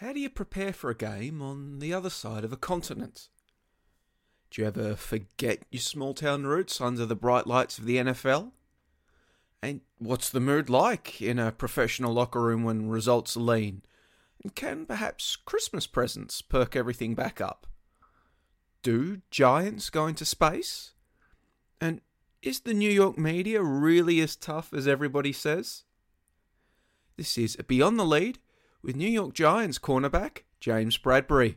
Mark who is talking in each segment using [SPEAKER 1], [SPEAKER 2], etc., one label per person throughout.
[SPEAKER 1] How do you prepare for a game on the other side of a continent? Do you ever forget your small town roots under the bright lights of the NFL? And what's the mood like in a professional locker room when results are lean? And can perhaps Christmas presents perk everything back up? Do giants go into space? And is the New York media really as tough as everybody says? This is Beyond the Lead with New York Giants cornerback James Bradberry.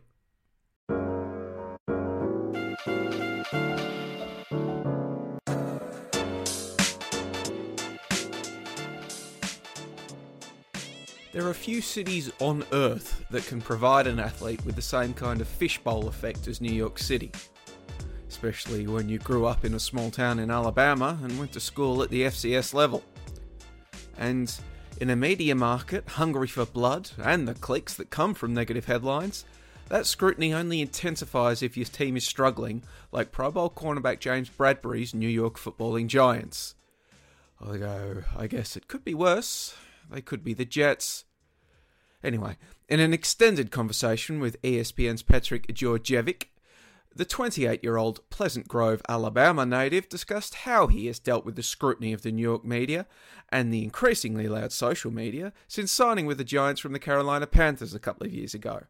[SPEAKER 1] There are few cities on earth that can provide an athlete with the same kind of fishbowl effect as New York City. Especially when you grew up in a small town in Alabama and went to school at the FCS level. And in a media market hungry for blood and the clicks that come from negative headlines, that scrutiny only intensifies if your team is struggling, like Pro Bowl cornerback James Bradberry's New York footballing Giants. Although, I guess it could be worse. They could be the Jets. Anyway, in an extended conversation with ESPN's Patrick Djordjevic, the 28 year old Pleasant Grove, Alabama native discussed how he has dealt with the scrutiny of the New York media and the increasingly loud social media since signing with the Giants from the Carolina Panthers a couple of years ago.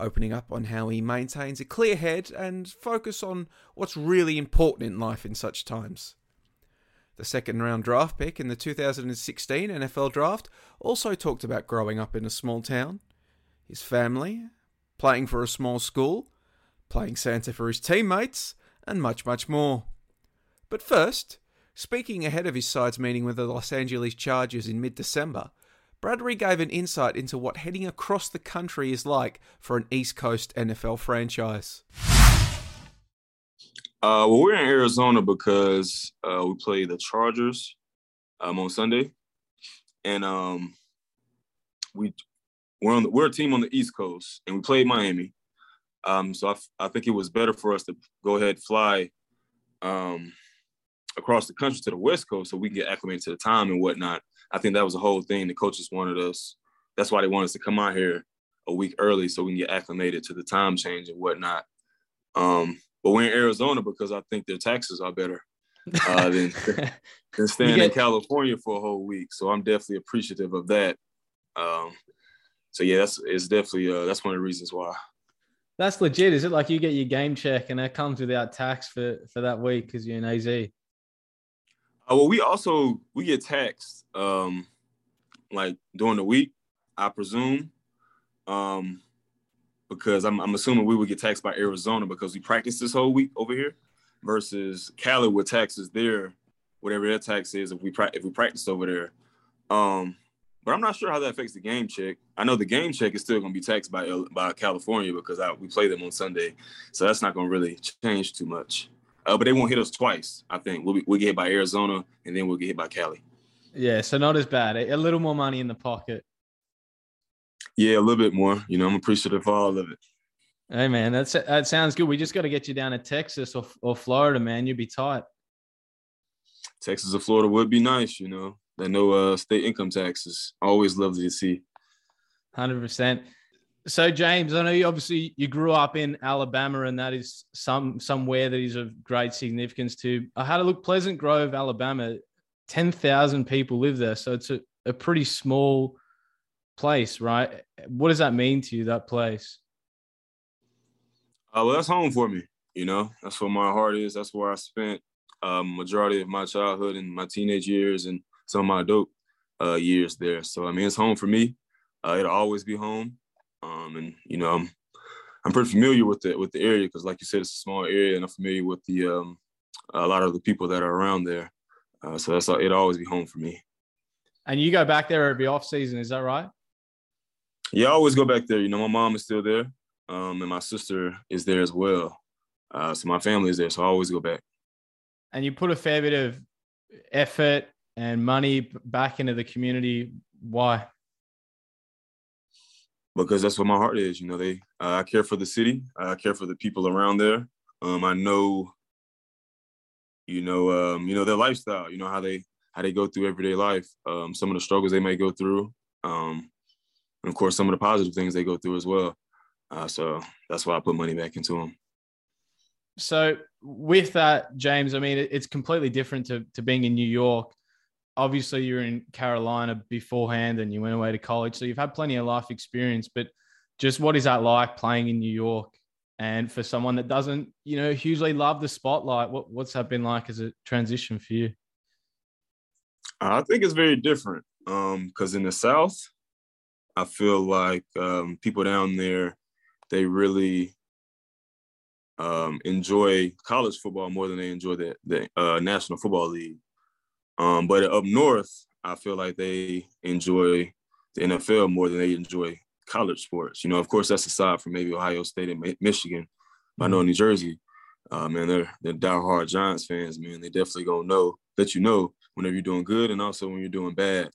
[SPEAKER 1] Opening up on how he maintains a clear head and focus on what's really important in life in such times. The second round draft pick in the 2016 NFL draft also talked about growing up in a small town, his family, playing for a small school, playing Santa for his teammates, and much, much more. But first, speaking ahead of his side's meeting with the Los Angeles Chargers in mid December, Bradberry gave an insight into what heading across the country is like for an East Coast NFL franchise.
[SPEAKER 2] Uh, well, we're in Arizona because uh, we play the Chargers um, on Sunday, and um, we we're on the, we're a team on the East Coast, and we played Miami. Um, so I, f- I think it was better for us to go ahead fly um, across the country to the West Coast so we can get acclimated to the time and whatnot. I think that was the whole thing. The coaches wanted us. That's why they wanted us to come out here a week early so we can get acclimated to the time change and whatnot. Um, but we're in Arizona because I think their taxes are better uh, than, than staying get- in California for a whole week. So I'm definitely appreciative of that. Um, so yeah, that's it's definitely uh, that's one of the reasons why.
[SPEAKER 3] That's legit. Is it like you get your game check and that comes without tax for for that week because you're in AZ? Uh,
[SPEAKER 2] well, we also we get taxed um, like during the week, I presume, um, because I'm, I'm assuming we would get taxed by Arizona because we practice this whole week over here, versus Cali with taxes there, whatever their tax is if we pra- if we practice over there. Um, but I'm not sure how that affects the game check. I know the game check is still going to be taxed by by California because I, we play them on Sunday, so that's not going to really change too much. Uh, but they won't hit us twice. I think we'll, be, we'll get hit by Arizona and then we'll get hit by Cali.
[SPEAKER 3] Yeah, so not as bad. A little more money in the pocket.
[SPEAKER 2] Yeah, a little bit more. You know, I'm appreciative of all of it.
[SPEAKER 3] Hey man, that's that sounds good. We just got to get you down to Texas or, or Florida, man. You'd be tight.
[SPEAKER 2] Texas or Florida would be nice, you know. That no uh, state income taxes. Always lovely to see.
[SPEAKER 3] Hundred percent. So James, I know you obviously you grew up in Alabama, and that is some somewhere that is of great significance to. I had a look, Pleasant Grove, Alabama. Ten thousand people live there, so it's a, a pretty small place, right? What does that mean to you, that place?
[SPEAKER 2] Uh, well, that's home for me. You know, that's where my heart is. That's where I spent um, majority of my childhood and my teenage years and some of my adult uh, years there. So I mean, it's home for me. Uh, it'll always be home. Um, and you know, I'm I'm pretty familiar with the with the area because, like you said, it's a small area, and I'm familiar with the um, a lot of the people that are around there. Uh, so that's it'll always be home for me.
[SPEAKER 3] And you go back there every off season, is that right?
[SPEAKER 2] Yeah, I always go back there. You know, my mom is still there, um, and my sister is there as well. Uh, so my family is there, so I always go back.
[SPEAKER 3] And you put a fair bit of effort and money back into the community. Why?
[SPEAKER 2] Because that's what my heart is. You know, they uh, I care for the city. I care for the people around there. Um, I know, you know, um, you know their lifestyle. You know how they how they go through everyday life. Um, some of the struggles they may go through. Um, and of course some of the positive things they go through as well. Uh, so that's why I put money back into them.
[SPEAKER 3] So with that, James, I mean, it's completely different to, to being in New York. Obviously, you're in Carolina beforehand and you went away to college. So you've had plenty of life experience, but just what is that like playing in New York? And for someone that doesn't, you know, hugely love the spotlight, what, what's that been like as a transition for you?
[SPEAKER 2] I think it's very different because um, in the South, I feel like um, people down there, they really um, enjoy college football more than they enjoy the, the uh, National Football League. Um, but up north, I feel like they enjoy the NFL more than they enjoy college sports. You know, of course, that's aside from maybe Ohio State and Michigan. But I know mm-hmm. New Jersey, uh, man, they're they're diehard Giants fans, man. They definitely gonna know that you know whenever you're doing good and also when you're doing bad.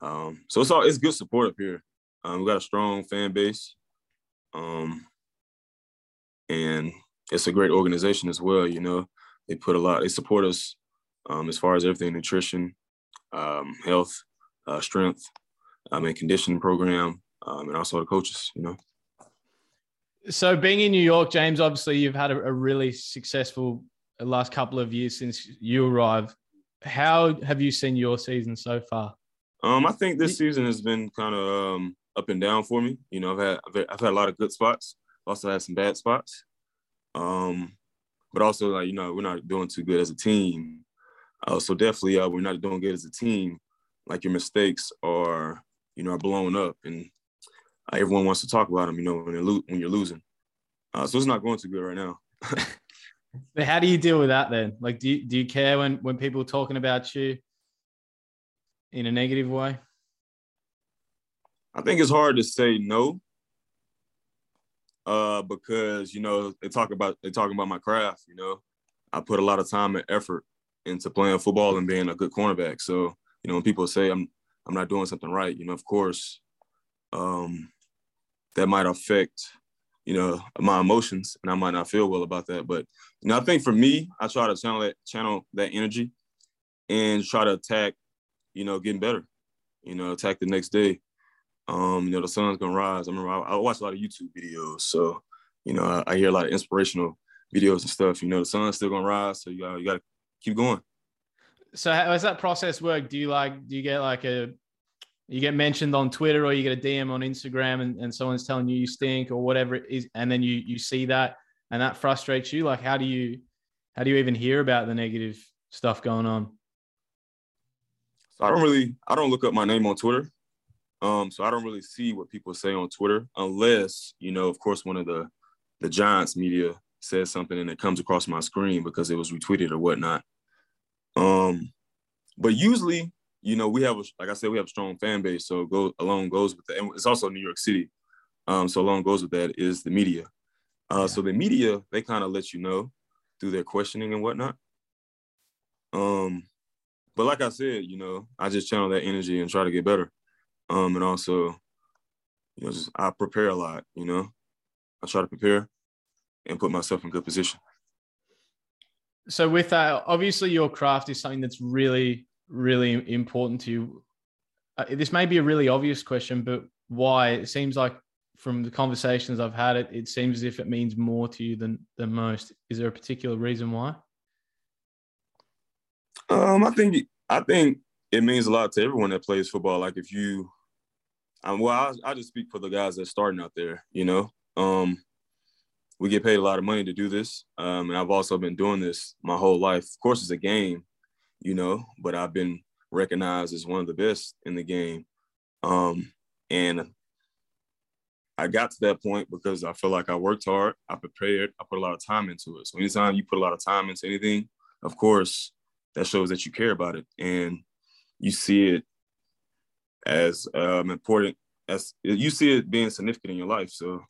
[SPEAKER 2] Um, so it's all it's good support up here. Um, we got a strong fan base, um, and it's a great organization as well. You know, they put a lot. They support us um, as far as everything: nutrition, um, health, uh, strength, um, and conditioning program, um, and also the coaches. You know.
[SPEAKER 3] So, being in New York, James, obviously you've had a, a really successful last couple of years since you arrived. How have you seen your season so far?
[SPEAKER 2] Um, I think this season has been kind of um, up and down for me. You know, I've had I've had a lot of good spots, also had some bad spots. Um, but also like you know we're not doing too good as a team. Uh, so definitely uh, we're not doing good as a team. Like your mistakes are you know are blown up, and uh, everyone wants to talk about them. You know when lo- when you're losing. Uh, so it's not going too good right now.
[SPEAKER 3] but how do you deal with that then? Like, do you, do you care when when people are talking about you in a negative way?
[SPEAKER 2] I think it's hard to say no uh, because you know they talk about they talking about my craft. You know, I put a lot of time and effort into playing football and being a good cornerback. So you know, when people say I'm I'm not doing something right, you know, of course, um, that might affect you know my emotions, and I might not feel well about that. But you know, I think for me, I try to channel that channel that energy and try to attack, you know, getting better. You know, attack the next day. Um, you know, the sun's gonna rise. I remember I, I watch a lot of YouTube videos, so you know, I, I, hear a lot of inspirational videos and stuff. You know, the sun's still gonna rise, so you got you got to keep going.
[SPEAKER 3] So how does that process work? Do you like do you get like a you get mentioned on Twitter or you get a DM on Instagram and, and someone's telling you you stink or whatever it is, and then you you see that and that frustrates you? Like how do you how do you even hear about the negative stuff going on?
[SPEAKER 2] So I don't really I don't look up my name on Twitter. Um, so I don't really see what people say on Twitter unless, you know, of course, one of the the Giants media says something and it comes across my screen because it was retweeted or whatnot. Um, but usually, you know, we have a, like I said, we have a strong fan base, so go along goes with that. And it's also New York City, um, so along goes with that is the media. Uh, yeah. So the media they kind of let you know through their questioning and whatnot. Um, but like I said, you know, I just channel that energy and try to get better. Um, and also, you know, just I prepare a lot, you know. I try to prepare and put myself in good position.
[SPEAKER 3] So with that, obviously your craft is something that's really, really important to you. Uh, this may be a really obvious question, but why? It seems like from the conversations I've had, it it seems as if it means more to you than than most. Is there a particular reason why?
[SPEAKER 2] Um, I think I think it means a lot to everyone that plays football. Like if you um, well, I, I just speak for the guys that's starting out there. You know, um, we get paid a lot of money to do this, um, and I've also been doing this my whole life. Of course, it's a game, you know, but I've been recognized as one of the best in the game, um, and I got to that point because I feel like I worked hard, I prepared, I put a lot of time into it. So anytime you put a lot of time into anything, of course, that shows that you care about it, and you see it as um, important as you see it being significant in your life. So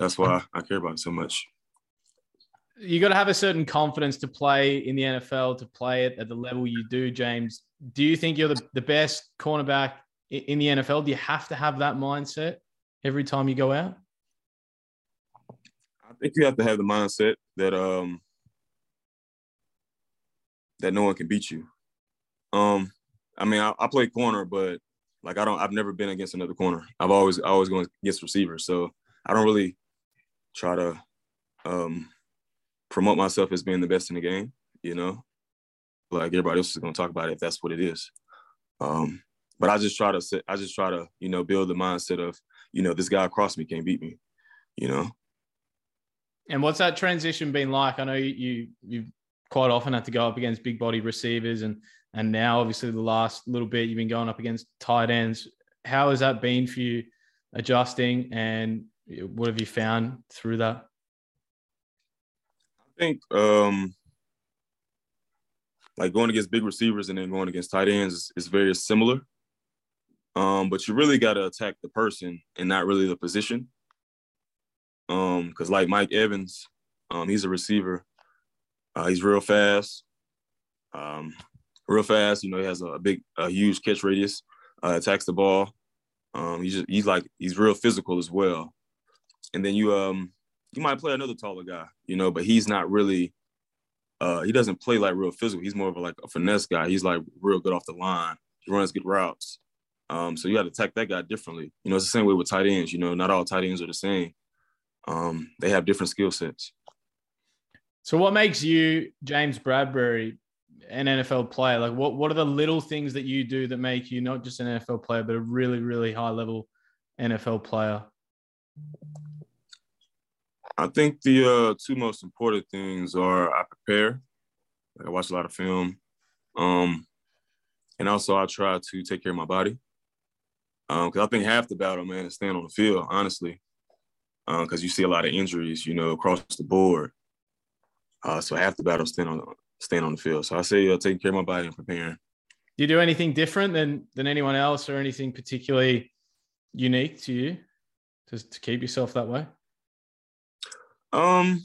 [SPEAKER 2] that's why I care about it so much.
[SPEAKER 3] You got to have a certain confidence to play in the NFL, to play it at the level you do, James. Do you think you're the, the best cornerback in the NFL? Do you have to have that mindset every time you go out?
[SPEAKER 2] I think you have to have the mindset that um that no one can beat you. Um, I mean, I, I play corner, but Like I don't, I've never been against another corner. I've always, always going against receivers. So I don't really try to um, promote myself as being the best in the game. You know, like everybody else is going to talk about it if that's what it is. Um, but I just try to, sit, I just try to, you know, build the mindset of, you know, this guy across me can't beat me. You know.
[SPEAKER 3] And what's that transition been like? I know you, you quite often had to go up against big body receivers and and now obviously the last little bit you've been going up against tight ends. How has that been for you adjusting and what have you found through that?
[SPEAKER 2] I think um like going against big receivers and then going against tight ends is, is very similar. Um, but you really got to attack the person and not really the position. Um, because like Mike Evans, um, he's a receiver. Uh, he's real fast. Um, real fast. You know, he has a big, a huge catch radius. Uh, attacks the ball. Um, he's just he's like he's real physical as well. And then you um you might play another taller guy, you know, but he's not really. Uh, he doesn't play like real physical. He's more of a, like a finesse guy. He's like real good off the line. He runs good routes. Um, so you got to attack that guy differently. You know, it's the same way with tight ends. You know, not all tight ends are the same. Um, they have different skill sets.
[SPEAKER 3] So, what makes you, James Bradberry, an NFL player? Like, what what are the little things that you do that make you not just an NFL player, but a really, really high level NFL player?
[SPEAKER 2] I think the uh, two most important things are I prepare. I watch a lot of film, um, and also I try to take care of my body. Because um, I think half the battle, man, is staying on the field. Honestly, because um, you see a lot of injuries, you know, across the board. Uh, so half the battle staying on staying on the field. So I say uh, taking care of my body and preparing.
[SPEAKER 3] Do you do anything different than than anyone else, or anything particularly unique to you to, to keep yourself that way?
[SPEAKER 2] Um,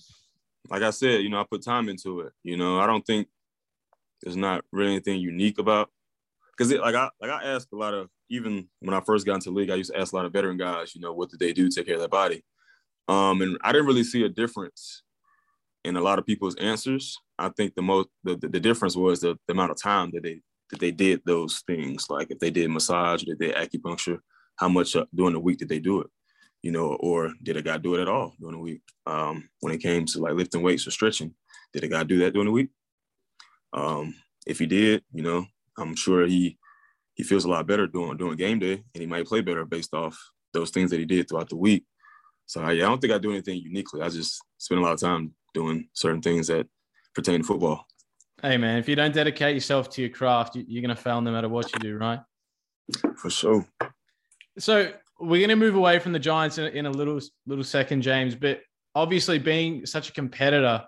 [SPEAKER 2] like I said, you know, I put time into it. You know, I don't think there's not really anything unique about because like I like I ask a lot of even when I first got into league, I used to ask a lot of veteran guys, you know, what did they do to take care of their body? Um, and I didn't really see a difference in a lot of people's answers. I think the most the, the, the difference was the, the, amount of time that they that they did those things. Like if they did massage, they did acupuncture, how much uh, during the week did they do it? You know, or did a guy do it at all during the week? Um, when it came to like lifting weights or stretching, did a guy do that during the week? Um, if he did, you know, I'm sure he he feels a lot better doing doing game day, and he might play better based off those things that he did throughout the week. So I, I don't think I do anything uniquely. I just spend a lot of time doing certain things that pertain to football.
[SPEAKER 3] Hey man, if you don't dedicate yourself to your craft, you're going to fail no matter what you do, right?
[SPEAKER 2] For sure.
[SPEAKER 3] So we're going to move away from the Giants in, in a little little second, James. But obviously, being such a competitor,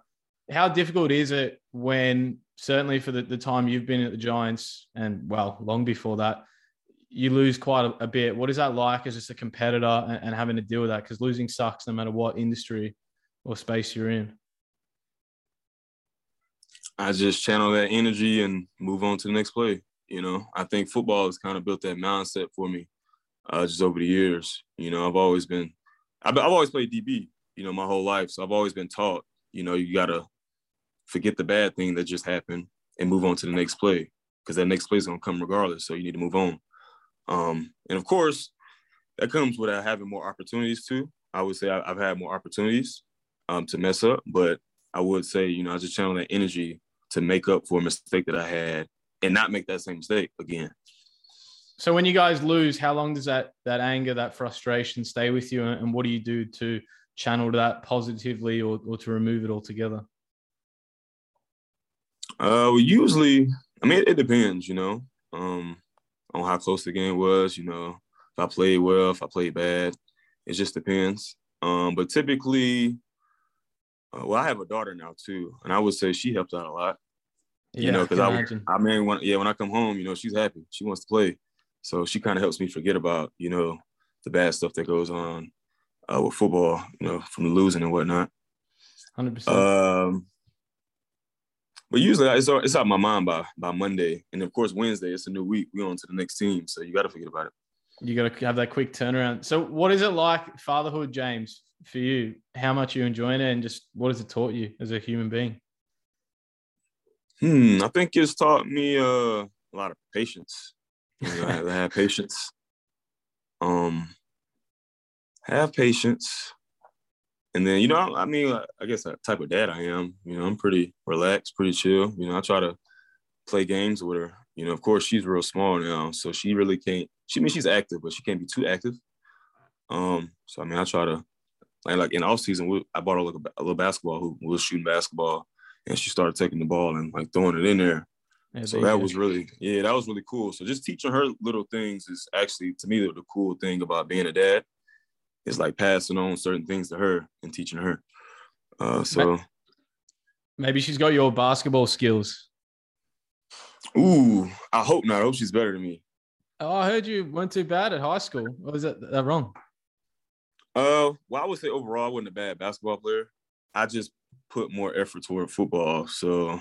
[SPEAKER 3] how difficult is it when certainly for the, the time you've been at the Giants and well, long before that, you lose quite a, a bit. What is that like as just a competitor and, and having to deal with that? Because losing sucks no matter what industry or space you're in.
[SPEAKER 2] I just channel that energy and move on to the next play. You know, I think football has kind of built that mindset for me uh, just over the years. You know, I've always been, I've, I've always played DB, you know, my whole life. So I've always been taught, you know, you got to forget the bad thing that just happened and move on to the next play because that next play is going to come regardless. So you need to move on. Um, and of course, that comes with having more opportunities too. I would say I, have had more opportunities um, to mess up, but I would say, you know, I just channel that energy to make up for a mistake that I had and not make that same mistake again.
[SPEAKER 3] So when you guys lose, how long does that that anger, that frustration stay with you, and what do you do to channel that positively or, or to remove it altogether?
[SPEAKER 2] Uh, well, usually, I mean, it, it depends, you know. Um, on how close the game was. You know, if I played well, if I played bad, it just depends. Um, but typically, uh, well, I have a daughter now too, and I would say she helps out a lot. Yeah, you know, because I, I, I mean, when, yeah, when I come home, you know, she's happy, she wants to play, so she kind of helps me forget about you know the bad stuff that goes on uh, with football, you know, from the losing and whatnot.
[SPEAKER 3] Hundred percent.
[SPEAKER 2] Um, but usually it's it's out my mind by by Monday, and of course Wednesday it's a new week. We on to the next team, so you got to forget about it.
[SPEAKER 3] You got to have that quick turnaround. So, what is it like fatherhood, James, for you? How much you enjoying it, and just what has it taught you as a human being?
[SPEAKER 2] Hmm, I think it's taught me uh, a lot of patience. I have patience. Um, have patience. And then, you know, I mean, I guess that type of dad I am. You know, I'm pretty relaxed, pretty chill. You know, I try to play games with her. You know, of course, she's real small now, so she really can't. She I mean she's active, but she can't be too active. Um, so I mean, I try to like like in off season, we, I bought her like a, a, little basketball hoop. We was shooting basketball, and she started taking the ball and like throwing it in there. So that was really yeah, that was really cool. So just teaching her little things is actually to me the, the cool thing about being a dad is like passing on certain things to her and teaching her. Uh, so
[SPEAKER 3] maybe she's got your basketball skills.
[SPEAKER 2] Ooh, I hope not. I hope she's better than me.
[SPEAKER 3] Oh, I heard you weren't too bad at high school. Or was that, that wrong?
[SPEAKER 2] Uh, well, I would say overall I wasn't a bad basketball player. I just put more effort toward football. So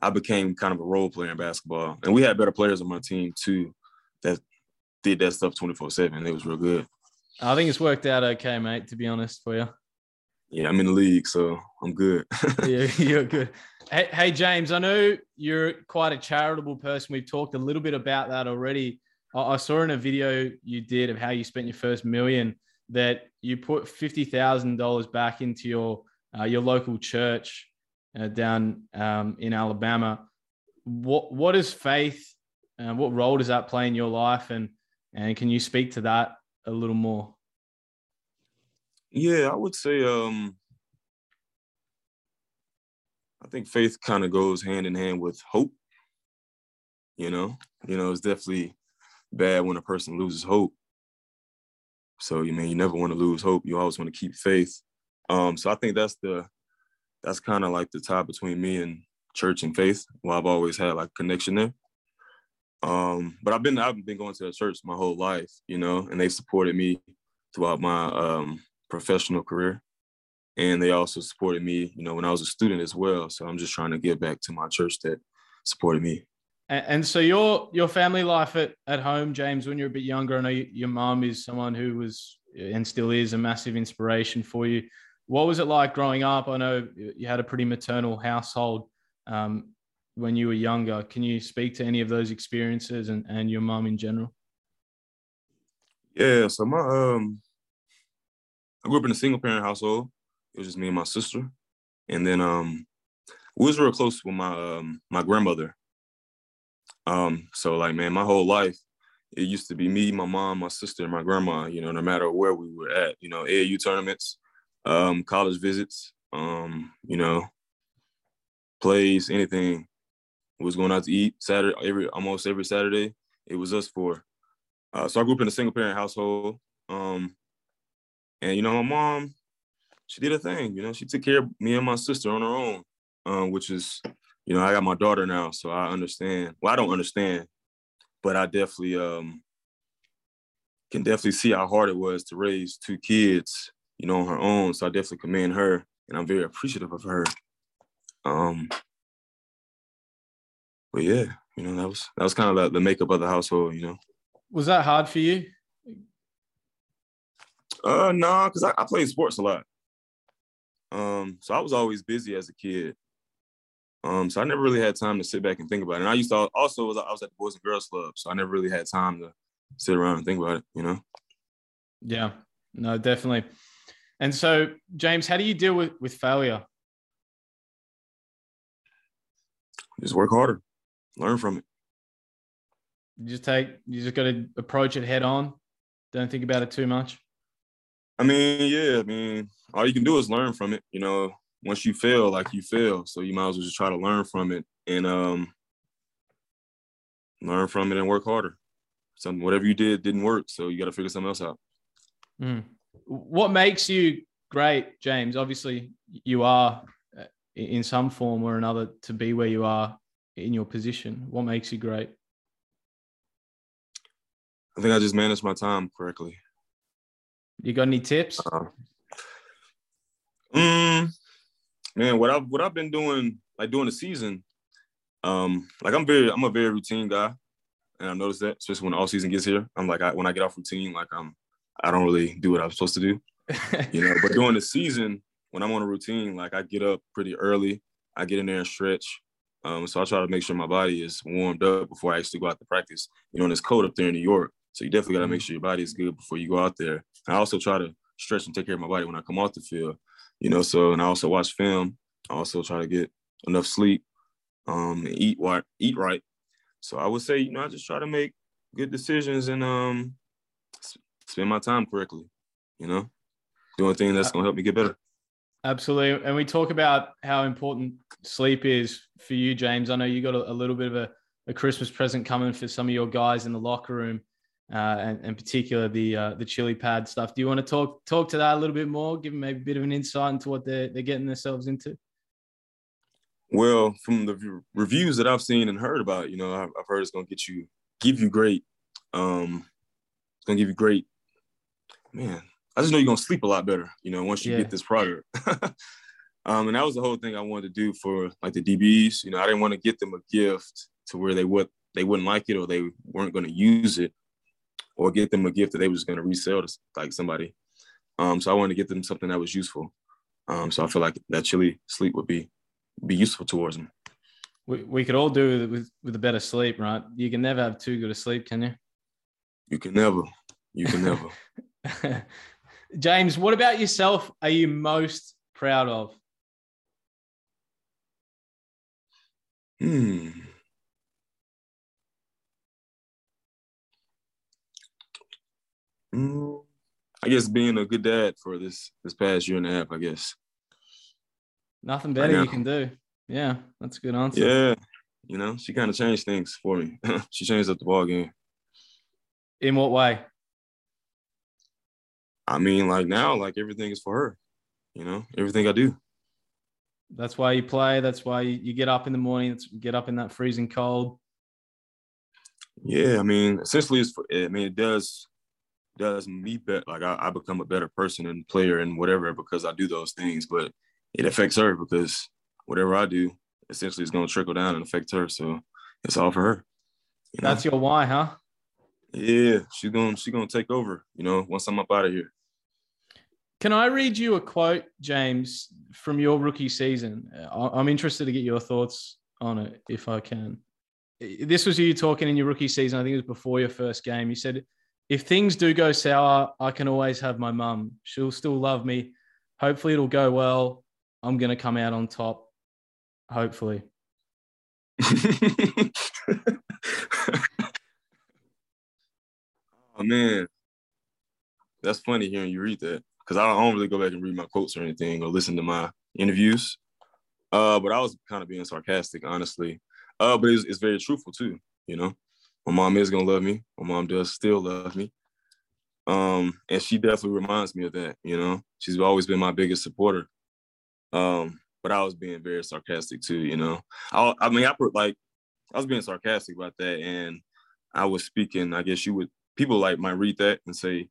[SPEAKER 2] I became kind of a role player in basketball. And we had better players on my team too that did that stuff 24-7. It was real good.
[SPEAKER 3] I think it's worked out okay, mate, to be honest for you.
[SPEAKER 2] Yeah, I'm in the league, so I'm good.
[SPEAKER 3] yeah, you're good. Hey, hey, James, I know you're quite a charitable person. We've talked a little bit about that already. I saw in a video you did of how you spent your first million that you put fifty thousand dollars back into your uh, your local church uh, down um, in Alabama. What what is faith? Uh, what role does that play in your life? And and can you speak to that a little more?
[SPEAKER 2] Yeah, I would say um I think faith kind of goes hand in hand with hope. You know, you know, it's definitely bad when a person loses hope. So you mean you never want to lose hope. You always want to keep faith. Um, so I think that's the that's kind of like the tie between me and church and faith. Well, I've always had like connection there. Um, but I've been I've been going to the church my whole life, you know, and they supported me throughout my um, professional career, and they also supported me, you know, when I was a student as well. So I'm just trying to give back to my church that supported me.
[SPEAKER 3] And, and so your your family life at, at home, James, when you're a bit younger, I know your mom is someone who was and still is a massive inspiration for you. What was it like growing up? I know you had a pretty maternal household. Um, when you were younger. Can you speak to any of those experiences and, and your mom in general?
[SPEAKER 2] Yeah, so my um I grew up in a single parent household. It was just me and my sister. And then um we was real close with my um my grandmother. Um, so like man, my whole life it used to be me, my mom, my sister, and my grandma, you know, no matter where we were at, you know, AAU tournaments, um, college visits, um, you know, plays, anything was going out to eat Saturday every almost every Saturday. It was us four. Uh, so I grew up in a single parent household. Um, and you know, my mom, she did a thing. You know, she took care of me and my sister on her own, um, which is, you know, I got my daughter now, so I understand. Well, I don't understand, but I definitely um, can definitely see how hard it was to raise two kids, you know, on her own. So I definitely commend her, and I'm very appreciative of her. Um, but yeah, you know, that was that was kind of the, the makeup of the household, you know.
[SPEAKER 3] Was that hard for you?
[SPEAKER 2] Uh no, nah, because I, I played sports a lot. Um, so I was always busy as a kid. Um, so I never really had time to sit back and think about it. And I used to also was I was at the Boys and Girls Club, so I never really had time to sit around and think about it, you know.
[SPEAKER 3] Yeah, no, definitely. And so, James, how do you deal with with failure?
[SPEAKER 2] Just work harder learn from it.
[SPEAKER 3] You just take, you just got to approach it head on. Don't think about it too much.
[SPEAKER 2] I mean, yeah, I mean, all you can do is learn from it. You know, once you fail, like you fail, so you might as well just try to learn from it and um, learn from it and work harder. Something, whatever you did didn't work, so you got to figure something else out.
[SPEAKER 3] Mm. What makes you great, James? Obviously, you are uh, in some form or another to be where you are in your position? What makes you great?
[SPEAKER 2] I think I just manage my time correctly.
[SPEAKER 3] You got any tips? Uh,
[SPEAKER 2] mm, man, what I've what I've been doing, like during the season, um, like I'm very I'm a very routine guy, and I noticed that especially when the all season gets here, I'm like I, when I get off routine, like I'm I don't really do what I'm supposed to do, you know. But during the season, when I'm on a routine, like I get up pretty early, I get in there and stretch, um, so I try to make sure my body is warmed up before I actually go out to practice. You know, and it's cold up there in New York, So you definitely got to make sure your body is good before you go out there. I also try to stretch and take care of my body when I come off the field, you know. So and I also watch film. I also try to get enough sleep, um, and eat right, eat right. So I would say, you know, I just try to make good decisions and um, spend my time correctly. You know, doing things that's gonna help me get better.
[SPEAKER 3] Absolutely. And we talk about how important sleep is for you, James. I know you got a, a little bit of a, a, Christmas present coming for some of your guys in the locker room, uh, and in particular the uh, the chili pad stuff. Do you want to talk talk to that a little bit more? Give them maybe a bit of an insight into what they're they're getting themselves into.
[SPEAKER 2] Well, from the reviews that I've seen and heard about, you know, I've, I've heard it's gonna get you, give you great, um, it's gonna give you great, man. I just know you're gonna sleep a lot better, you know, once you yeah. get this product. um, and that was the whole thing I wanted to do for like the DBs. You know, I didn't want to get them a gift to where they would they wouldn't like it or they weren't going to use it, or get them a gift that they was going to resell to like somebody. Um, so I wanted to get them something that was useful. Um, so I feel like that chili sleep would be be useful towards them.
[SPEAKER 3] We, we could all do with, with with a better sleep, right? You can never have too good a sleep, can you?
[SPEAKER 2] You can never. You can never.
[SPEAKER 3] James, what about yourself are you most proud of?
[SPEAKER 2] Hmm. Mm, I guess being a good dad for this this past year and a half, I guess.
[SPEAKER 3] Nothing better you can do. Yeah, that's a good answer.
[SPEAKER 2] Yeah, you know, she kind of changed things for me. she changed up the ball game.
[SPEAKER 3] In what way?
[SPEAKER 2] I mean, like now, like everything is for her. You know, everything I do.
[SPEAKER 3] That's why you play. That's why you get up in the morning. get up in that freezing cold.
[SPEAKER 2] Yeah, I mean, essentially, it's for, I mean, it does does me better. Like I, I become a better person and player and whatever because I do those things. But it affects her because whatever I do, essentially, is going to trickle down and affect her. So it's all for her.
[SPEAKER 3] You know? That's your why, huh?
[SPEAKER 2] Yeah, she's gonna she's gonna take over. You know, once I'm up out of here.
[SPEAKER 3] Can I read you a quote, James, from your rookie season? Uh, I'm interested to get your thoughts on it if I can. This was you talking in your rookie season. I think it was before your first game. You said, If things do go sour, I can always have my mum. She'll still love me. Hopefully, it'll go well. I'm going to come out on top. Hopefully.
[SPEAKER 2] oh, man. That's funny hearing you read that because I don't really go back and read my quotes or anything or listen to my interviews. Uh, but I was kind of being sarcastic, honestly. Uh, but it's, it's very truthful too. You know, my mom is gonna love me. My mom does still love me. Um, and she definitely reminds me of that. You know, she's always been my biggest supporter. Um, but I was being very sarcastic too. You know, I, I mean, I put like I was being sarcastic about that, and I was speaking. I guess you would people like might read that and say,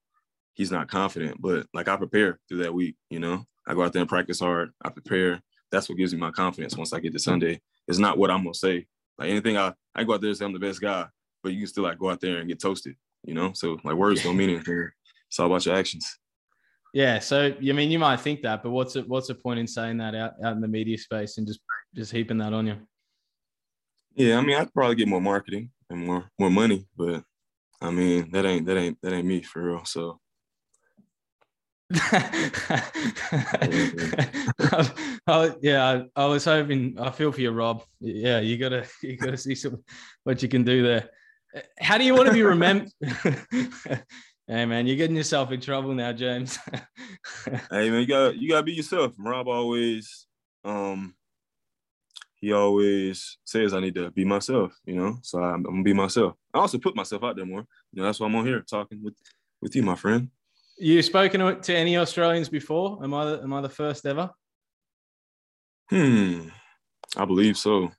[SPEAKER 2] he's not confident. But like I prepare through that week, you know. I go out there and practice hard. I prepare. That's what gives me my confidence once I get to Sunday. It's not what I'm gonna say. Like anything I I go out there and say I'm the best guy, but you can still like go out there and get toasted, you know? So like words don't mean anything. It's all about your actions.
[SPEAKER 3] Yeah. So I mean you might think that, but what's it what's the point in saying that out, out in the media space and just just heaping that on you?
[SPEAKER 2] Yeah, I mean I'd probably get more marketing and more more money, but I mean that ain't that ain't that ain't me for real. So
[SPEAKER 3] oh, yeah, I was hoping. I feel for you, Rob. Yeah, you gotta you gotta see some what you can do there. How do you want to be remembered? hey man, you're getting yourself in trouble now, James.
[SPEAKER 2] hey man, you got you gotta be yourself. Rob always, um, he always says I need to be myself. You know, so I'm, I'm gonna be myself. I also put myself out there more. You know, that's why I'm on here talking with with you, my friend.
[SPEAKER 3] You spoken to any Australians before? Am I the, am I the first ever?
[SPEAKER 2] Hmm, I believe so.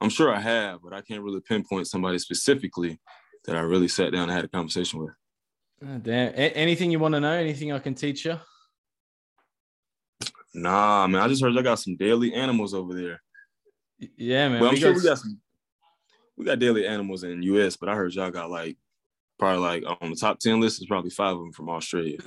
[SPEAKER 2] I'm sure I have, but I can't really pinpoint somebody specifically that I really sat down and had a conversation with.
[SPEAKER 3] Oh, damn. A- anything you want to know? Anything I can teach you?
[SPEAKER 2] Nah, man. I just heard I got some daily animals over there.
[SPEAKER 3] Yeah, man.
[SPEAKER 2] Well, I'm we sure got... we got some. We got daily animals in the U.S., but I heard y'all got like probably like on the top 10 list is probably five of them from Australia.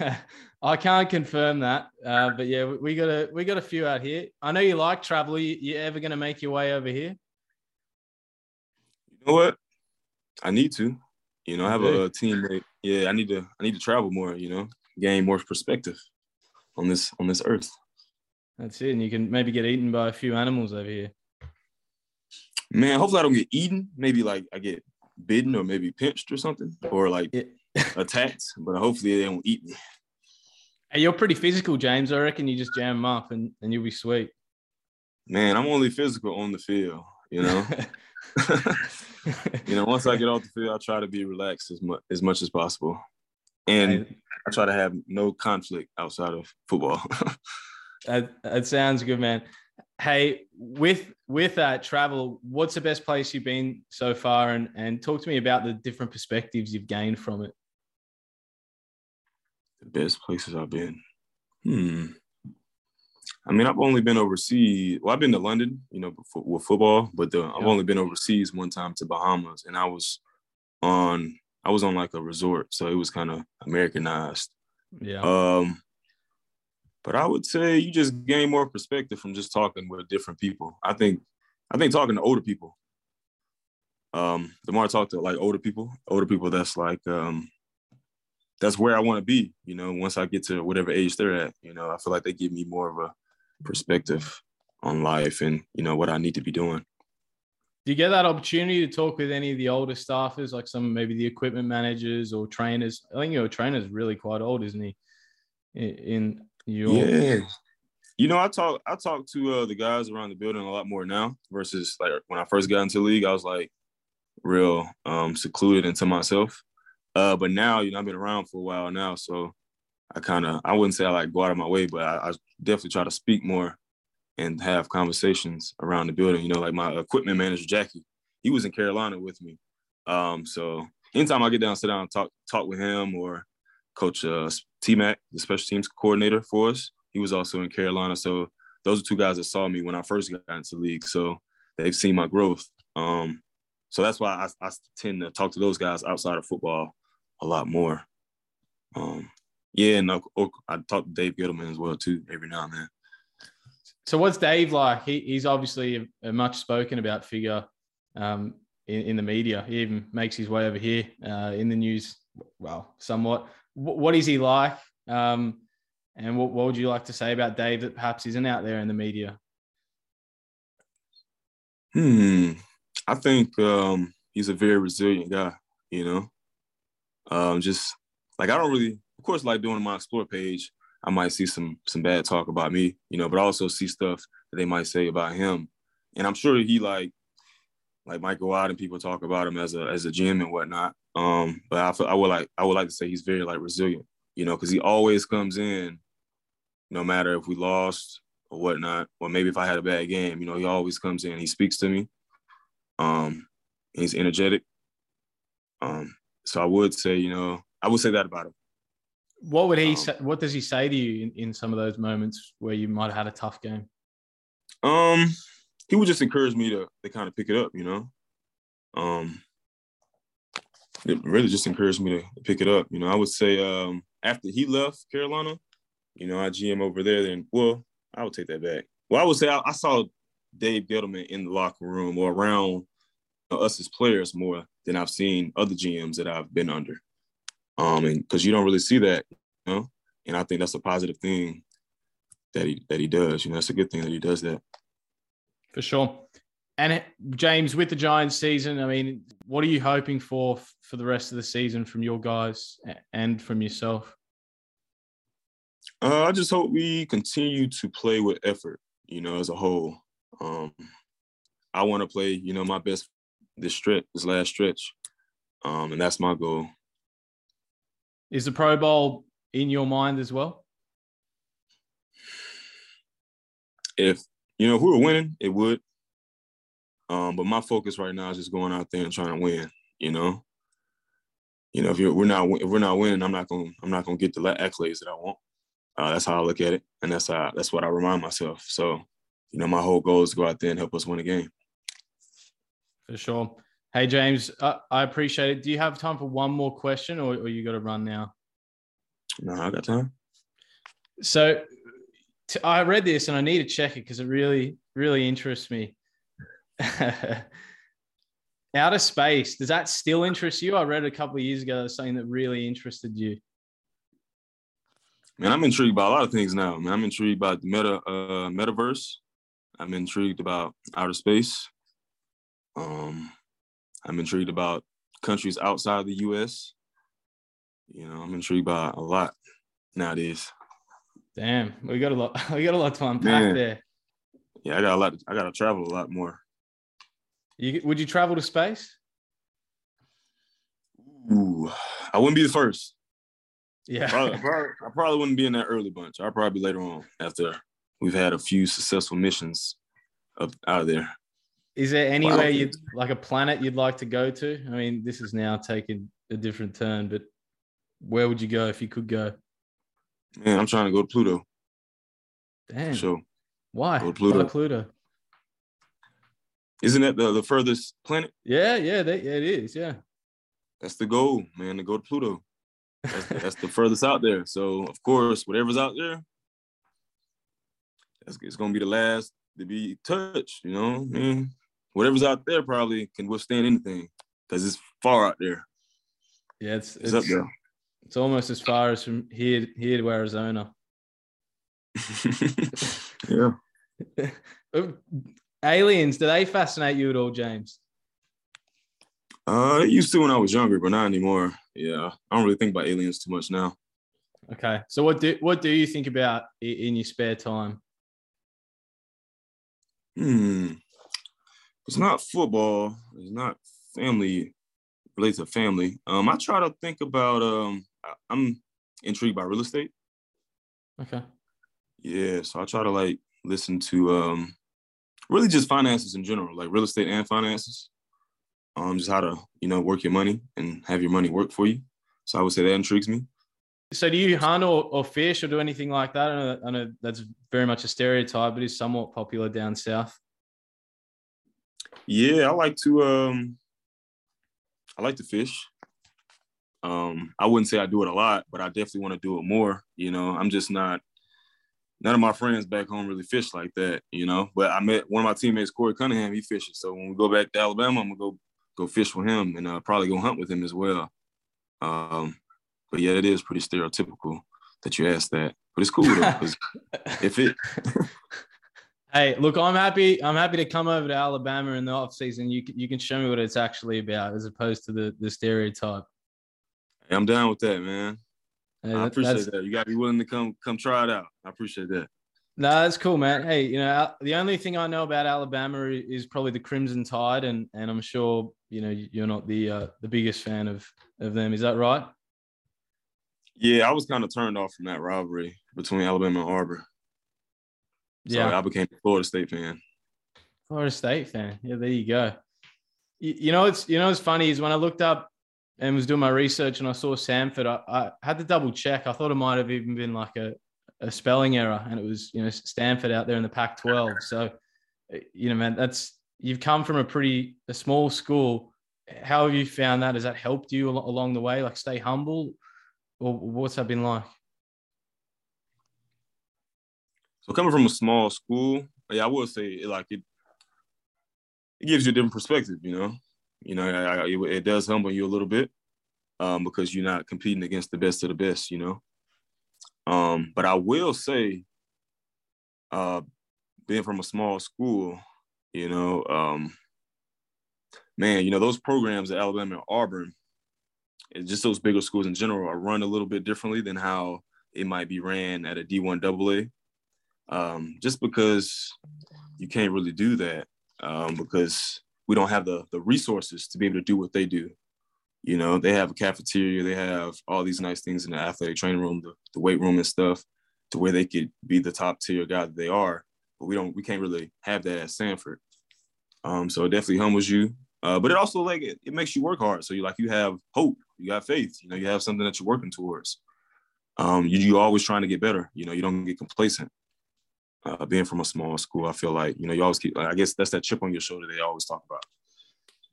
[SPEAKER 3] I can't confirm that. Uh, but yeah, we, got a we got a few out here. I know you like travel. You, you ever gonna make your way over here?
[SPEAKER 2] You know what? I need to. You know, I have a, a teammate. Yeah, I need to I need to travel more. You know, gain more perspective on this on this earth.
[SPEAKER 3] That's it, and you can maybe get eaten by a few animals over here.
[SPEAKER 2] Man, hopefully I don't get eaten. Maybe like I get bitten or maybe pinched or something, or like yeah. attacked. But hopefully they won't eat me.
[SPEAKER 3] Hey, you're pretty physical, James. I reckon you just jam them up and, and you'll be sweet.
[SPEAKER 2] Man, I'm only physical on the field, you know. you know, once I get off the field, I try to be relaxed as much as much as possible, and I try to have no conflict outside of football.
[SPEAKER 3] that that sounds good, man. Hey, with with that travel, what's the best place you've been so far, and and talk to me about the different perspectives you've gained from it.
[SPEAKER 2] The best places I've been. Hmm. I mean, I've only been overseas. Well, I've been to London, you know, with football, but the, I've only been overseas one time to Bahamas, and I was on I was on like a resort, so it was kind of Americanized.
[SPEAKER 3] Yeah.
[SPEAKER 2] Um, but I would say you just gain more perspective from just talking with different people. I think I think talking to older people. Um, the more I talk to like older people, older people that's like um that's where I want to be, you know, once I get to whatever age they're at. You know, I feel like they give me more of a perspective on life and you know what I need to be doing.
[SPEAKER 3] Do you get that opportunity to talk with any of the older staffers, like some maybe the equipment managers or trainers? I think your trainer's really quite old, isn't he? In your
[SPEAKER 2] yeah, you know, I talk I talk to uh, the guys around the building a lot more now versus like when I first got into league, I was like real um, secluded into myself. Uh, but now, you know, I've been around for a while now, so I kind of I wouldn't say I like go out of my way, but I, I, definitely try to speak more and have conversations around the building. You know, like my equipment manager Jackie, he was in Carolina with me. Um, so anytime I get down, sit down, and talk talk with him or Coach uh, T Mac, the special teams coordinator for us, he was also in Carolina. So those are two guys that saw me when I first got into the league. So they've seen my growth. Um, so that's why I, I, tend to talk to those guys outside of football a lot more. Um, yeah, and I, I talk to Dave Gettleman as well too every now and then.
[SPEAKER 3] So what's Dave like? He, he's obviously a, much spoken about figure um, in, in, the media. He even makes his way over here uh, in the news. Well, somewhat. What is he like? Um, and what, what would you like to say about Dave that perhaps isn't out there in the media?
[SPEAKER 2] Hmm. I think um, he's a very resilient guy. You know, um, just like I don't really of course, like doing my explore page, I might see some some bad talk about me, you know, but I also see stuff that they might say about him, and I'm sure he like like might go out and people talk about him as a as a gym and whatnot. Um, but I feel, I would like I would like to say he's very like resilient, you know, because he always comes in, no matter if we lost or whatnot, or maybe if I had a bad game, you know, he always comes in, he speaks to me, um, he's energetic. Um, so I would say, you know, I would say that about him.
[SPEAKER 3] What would he um, say? What does he say to you in, in some of those moments where you might have had a tough game?
[SPEAKER 2] Um, he would just encourage me to to kind of pick it up, you know. Um, it really just encouraged me to pick it up. You know, I would say um after he left Carolina, you know, I GM over there. Then, well, I would take that back. Well, I would say I, I saw Dave Gettleman in the locker room or around us as players more than I've seen other GMs that I've been under. Um, and because you don't really see that, you know, and I think that's a positive thing that he that he does. You know, it's a good thing that he does that.
[SPEAKER 3] For sure. And James, with the Giants season, I mean, what are you hoping for for the rest of the season from your guys and from yourself?
[SPEAKER 2] Uh, I just hope we continue to play with effort, you know, as a whole. Um, I want to play, you know, my best this stretch, this last stretch, um, and that's my goal.
[SPEAKER 3] Is the Pro Bowl in your mind as well?
[SPEAKER 2] If you know if we were winning, it would. Um, but my focus right now is just going out there and trying to win. You know, you know if you're, we're not if we're not winning, I'm not gonna I'm not going to get the accolades that I want. Uh, that's how I look at it, and that's how that's what I remind myself. So, you know, my whole goal is to go out there and help us win a game.
[SPEAKER 3] For sure. Hey, James, uh, I appreciate it. Do you have time for one more question or, or you got to run now?
[SPEAKER 2] No, I got time.
[SPEAKER 3] So t- I read this and I need to check it because it really, really interests me. outer space, does that still interest you? I read a couple of years ago something that really interested you.
[SPEAKER 2] Man, I'm intrigued by a lot of things now. Man, I'm intrigued by the meta uh, metaverse. I'm intrigued about outer space. Um, I'm intrigued about countries outside the U.S. You know, I'm intrigued by a lot nowadays.
[SPEAKER 3] Damn, we got a lot. We got a lot to unpack Man. there.
[SPEAKER 2] Yeah, I got a lot. I got to travel a lot more.
[SPEAKER 3] You, would you travel to space?
[SPEAKER 2] Ooh, I wouldn't be the first.
[SPEAKER 3] Yeah,
[SPEAKER 2] probably, probably, I probably wouldn't be in that early bunch. I'll probably be later on after we've had a few successful missions up out of there.
[SPEAKER 3] Is there anywhere you like a planet you'd like to go to? I mean, this is now taking a different turn, but where would you go if you could go?
[SPEAKER 2] Man, I'm trying to go to Pluto.
[SPEAKER 3] Damn.
[SPEAKER 2] So
[SPEAKER 3] why? Go to Pluto. Why Pluto?
[SPEAKER 2] Isn't that the, the furthest planet?
[SPEAKER 3] Yeah, yeah, that, yeah, it is. Yeah.
[SPEAKER 2] That's the goal, man, to go to Pluto. That's, that's the furthest out there. So, of course, whatever's out there, that's, it's going to be the last to be touched, you know? I mean, whatever's out there probably can withstand anything because it's far out there.
[SPEAKER 3] Yeah, it's, it's, it's up there. It's almost as far as from here here to Arizona.
[SPEAKER 2] yeah.
[SPEAKER 3] Um, Aliens, do they fascinate you at all, James?
[SPEAKER 2] Uh, used to when I was younger, but not anymore. Yeah, I don't really think about aliens too much now.
[SPEAKER 3] Okay, so what do what do you think about in your spare time?
[SPEAKER 2] Hmm, it's not football. It's not family related to family. Um, I try to think about. Um, I'm intrigued by real estate.
[SPEAKER 3] Okay.
[SPEAKER 2] Yeah, so I try to like listen to um really just finances in general, like real estate and finances. Um, just how to you know work your money and have your money work for you. So I would say that intrigues me.
[SPEAKER 3] So do you hunt or, or fish or do anything like that? I know, I know that's very much a stereotype, but is somewhat popular down south.
[SPEAKER 2] Yeah, I like to um I like to fish. Um, I wouldn't say I do it a lot, but I definitely want to do it more. You know, I'm just not none of my friends back home really fish like that, you know. But I met one of my teammates, Corey Cunningham. He fishes. So when we go back to Alabama, I'm gonna go go fish with him and uh, probably go hunt with him as well. Um, but yeah, it is pretty stereotypical that you asked that. But it's cool though, if it.
[SPEAKER 3] hey, look, I'm happy. I'm happy to come over to Alabama in the off season. You can, you can show me what it's actually about, as opposed to the the stereotype.
[SPEAKER 2] Hey, I'm down with that, man. I appreciate that. You got to be willing to come come try it out. I appreciate that.
[SPEAKER 3] No, that's cool, man. Hey, you know, the only thing I know about Alabama is probably the Crimson Tide, and and I'm sure you know you're not the uh, the biggest fan of of them. Is that right?
[SPEAKER 2] Yeah, I was kind of turned off from that rivalry between Alabama and Auburn. So yeah, I became a Florida State fan.
[SPEAKER 3] Florida State fan. Yeah, there you go. You, you know, it's you know, it's funny is when I looked up and was doing my research and I saw Samford, I, I, had to double check. I thought it might have even been like a, a spelling error, and it was you know Stanford out there in the Pac-12. So, you know, man, that's you've come from a pretty a small school. How have you found that? Has that helped you along the way? Like, stay humble, or what's that been like?
[SPEAKER 2] So, coming from a small school, yeah, I would say like it. It gives you a different perspective, you know. You know, I, I, it, does humble you a little bit um, because you're not competing against the best of the best, you know. Um, but I will say, uh, being from a small school, you know, um, man, you know, those programs at Alabama and Auburn, just those bigger schools in general are run a little bit differently than how it might be ran at a D1 AA. Um, just because you can't really do that um, because we don't have the the resources to be able to do what they do. You know, they have a cafeteria, they have all these nice things in the athletic training room, the, the weight room and stuff, to where they could be the top tier guy that they are. But we don't, we can't really have that at Samford. Um, so it definitely humbles you. Uh, but it also like it, it makes you work hard. So you like you have hope, you got faith, you know, you have something that you're working towards. Um, you you always trying to get better. You know, you don't get complacent uh, being from a small school, I feel like you know you always keep. I guess that's that chip on your shoulder they always talk about.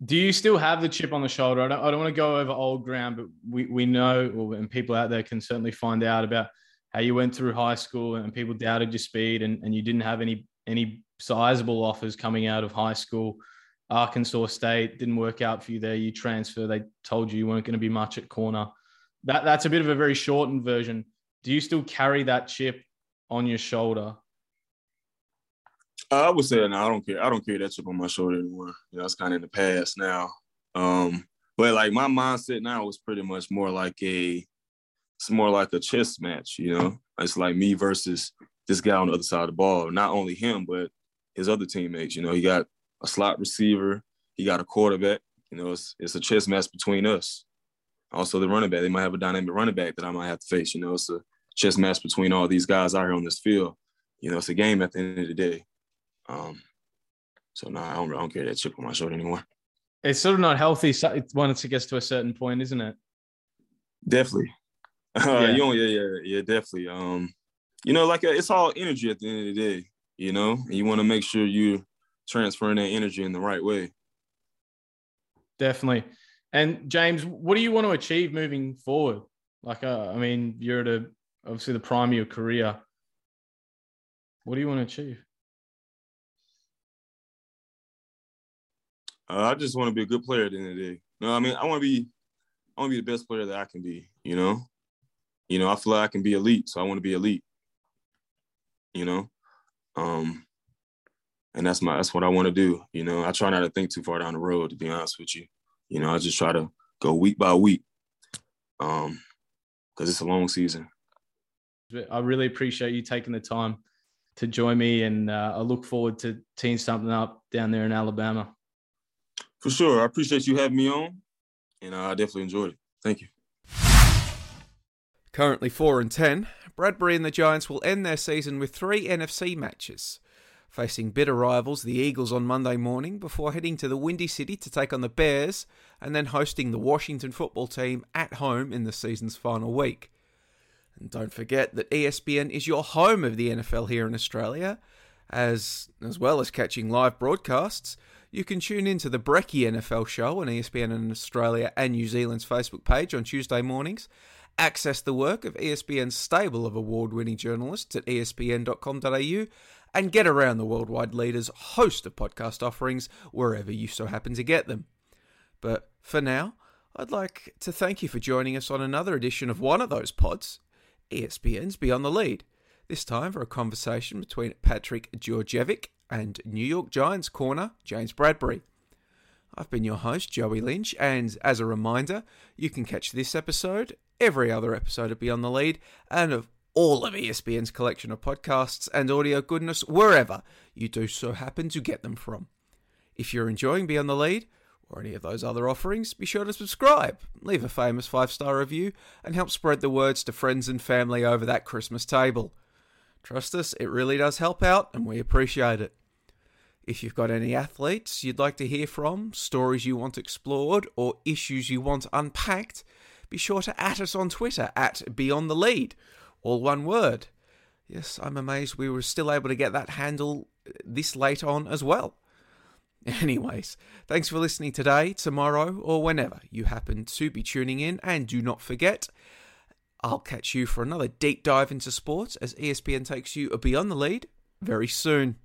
[SPEAKER 3] Do you still have the chip on the shoulder? I don't, I don't want to go over old ground, but we we know, and people out there can certainly find out about how you went through high school and people doubted your speed, and, and you didn't have any any sizable offers coming out of high school. Arkansas State didn't work out for you there. You transfer. They told you you weren't going to be much at corner. That that's a bit of a very shortened version. Do you still carry that chip on your shoulder?
[SPEAKER 2] I would say no. I don't care. I don't carry that chip on my shoulder anymore. You know, it's kind of in the past now. Um, but like my mindset now is pretty much more like a, it's more like a chess match. You know, it's like me versus this guy on the other side of the ball. Not only him, but his other teammates. You know, he got a slot receiver, he got a quarterback. You know, it's it's a chess match between us. Also, the running back, they might have a dynamic running back that I might have to face. You know, it's a chess match between all these guys out here on this field. You know, it's a game at the end of the day. Um, so no, nah, I don't, I don't carry that chip on my shoulder anymore.
[SPEAKER 3] It's sort of not healthy once it gets to a certain point, isn't it?
[SPEAKER 2] Definitely. Uh, yeah. you know, yeah, yeah, yeah, definitely. Um, you know, like uh, it's all energy at the end of the day. You know, and you want to make sure you're transferring that energy in the right way.
[SPEAKER 3] Definitely. And James, what do you want to achieve moving forward? Like, uh, I mean, you're at a obviously the prime of your career. What do you want to achieve?
[SPEAKER 2] Uh, I just want to be a good player at the end of the day. No, I mean, I want to be, I want to be the best player that I can be. You know, you know, I feel like I can be elite, so I want to be elite. You know, um, and that's my that's what I want to do. You know, I try not to think too far down the road. To be honest with you, you know, I just try to go week by week, um, because it's a long season.
[SPEAKER 3] I really appreciate you taking the time to join me, and uh, I look forward to teeing something up down there in Alabama.
[SPEAKER 2] For sure, I appreciate you having me on, and I definitely enjoyed it. Thank you.
[SPEAKER 1] Currently four and ten, Bradberry and the Giants will end their season with three NFC matches facing bitter rivals the Eagles on Monday morning before heading to the Windy City to take on the Bears and then hosting the Washington football team at home in the season's final week. And don't forget that ESPN is your home of the NFL here in Australia, as as well as catching live broadcasts. You can tune into the Brecky NFL show on ESPN in Australia and New Zealand's Facebook page on Tuesday mornings. Access the work of ESPN's stable of award winning journalists at espn.com.au and get around the worldwide leader's host of podcast offerings wherever you so happen to get them. But for now, I'd like to thank you for joining us on another edition of one of those pods, ESPN's Beyond the Lead. This time for a conversation between Patrick Djordjevic and New York Giants corner James Bradberry. I've been your host, Joey Lynch, and as a reminder, you can catch this episode, every other episode of Beyond the Lead, and of all of ESPN's collection of podcasts and audio goodness wherever you do so happen to get them from. If you're enjoying Beyond the Lead, or any of those other offerings, be sure to subscribe, leave a famous five star review, and help spread the words to friends and family over that Christmas table. Trust us, it really does help out, and we appreciate it. If you've got any athletes you'd like to hear from, stories you want explored, or issues you want unpacked, be sure to at us on Twitter at Beyond the Lead all one word. Yes, I'm amazed we were still able to get that handle uh, this late on as well. Anyways, thanks for listening today, tomorrow, or whenever you happen to be tuning in. And do not forget, I'll catch you for another deep dive into sports as ESPN takes you beyond the lead very soon.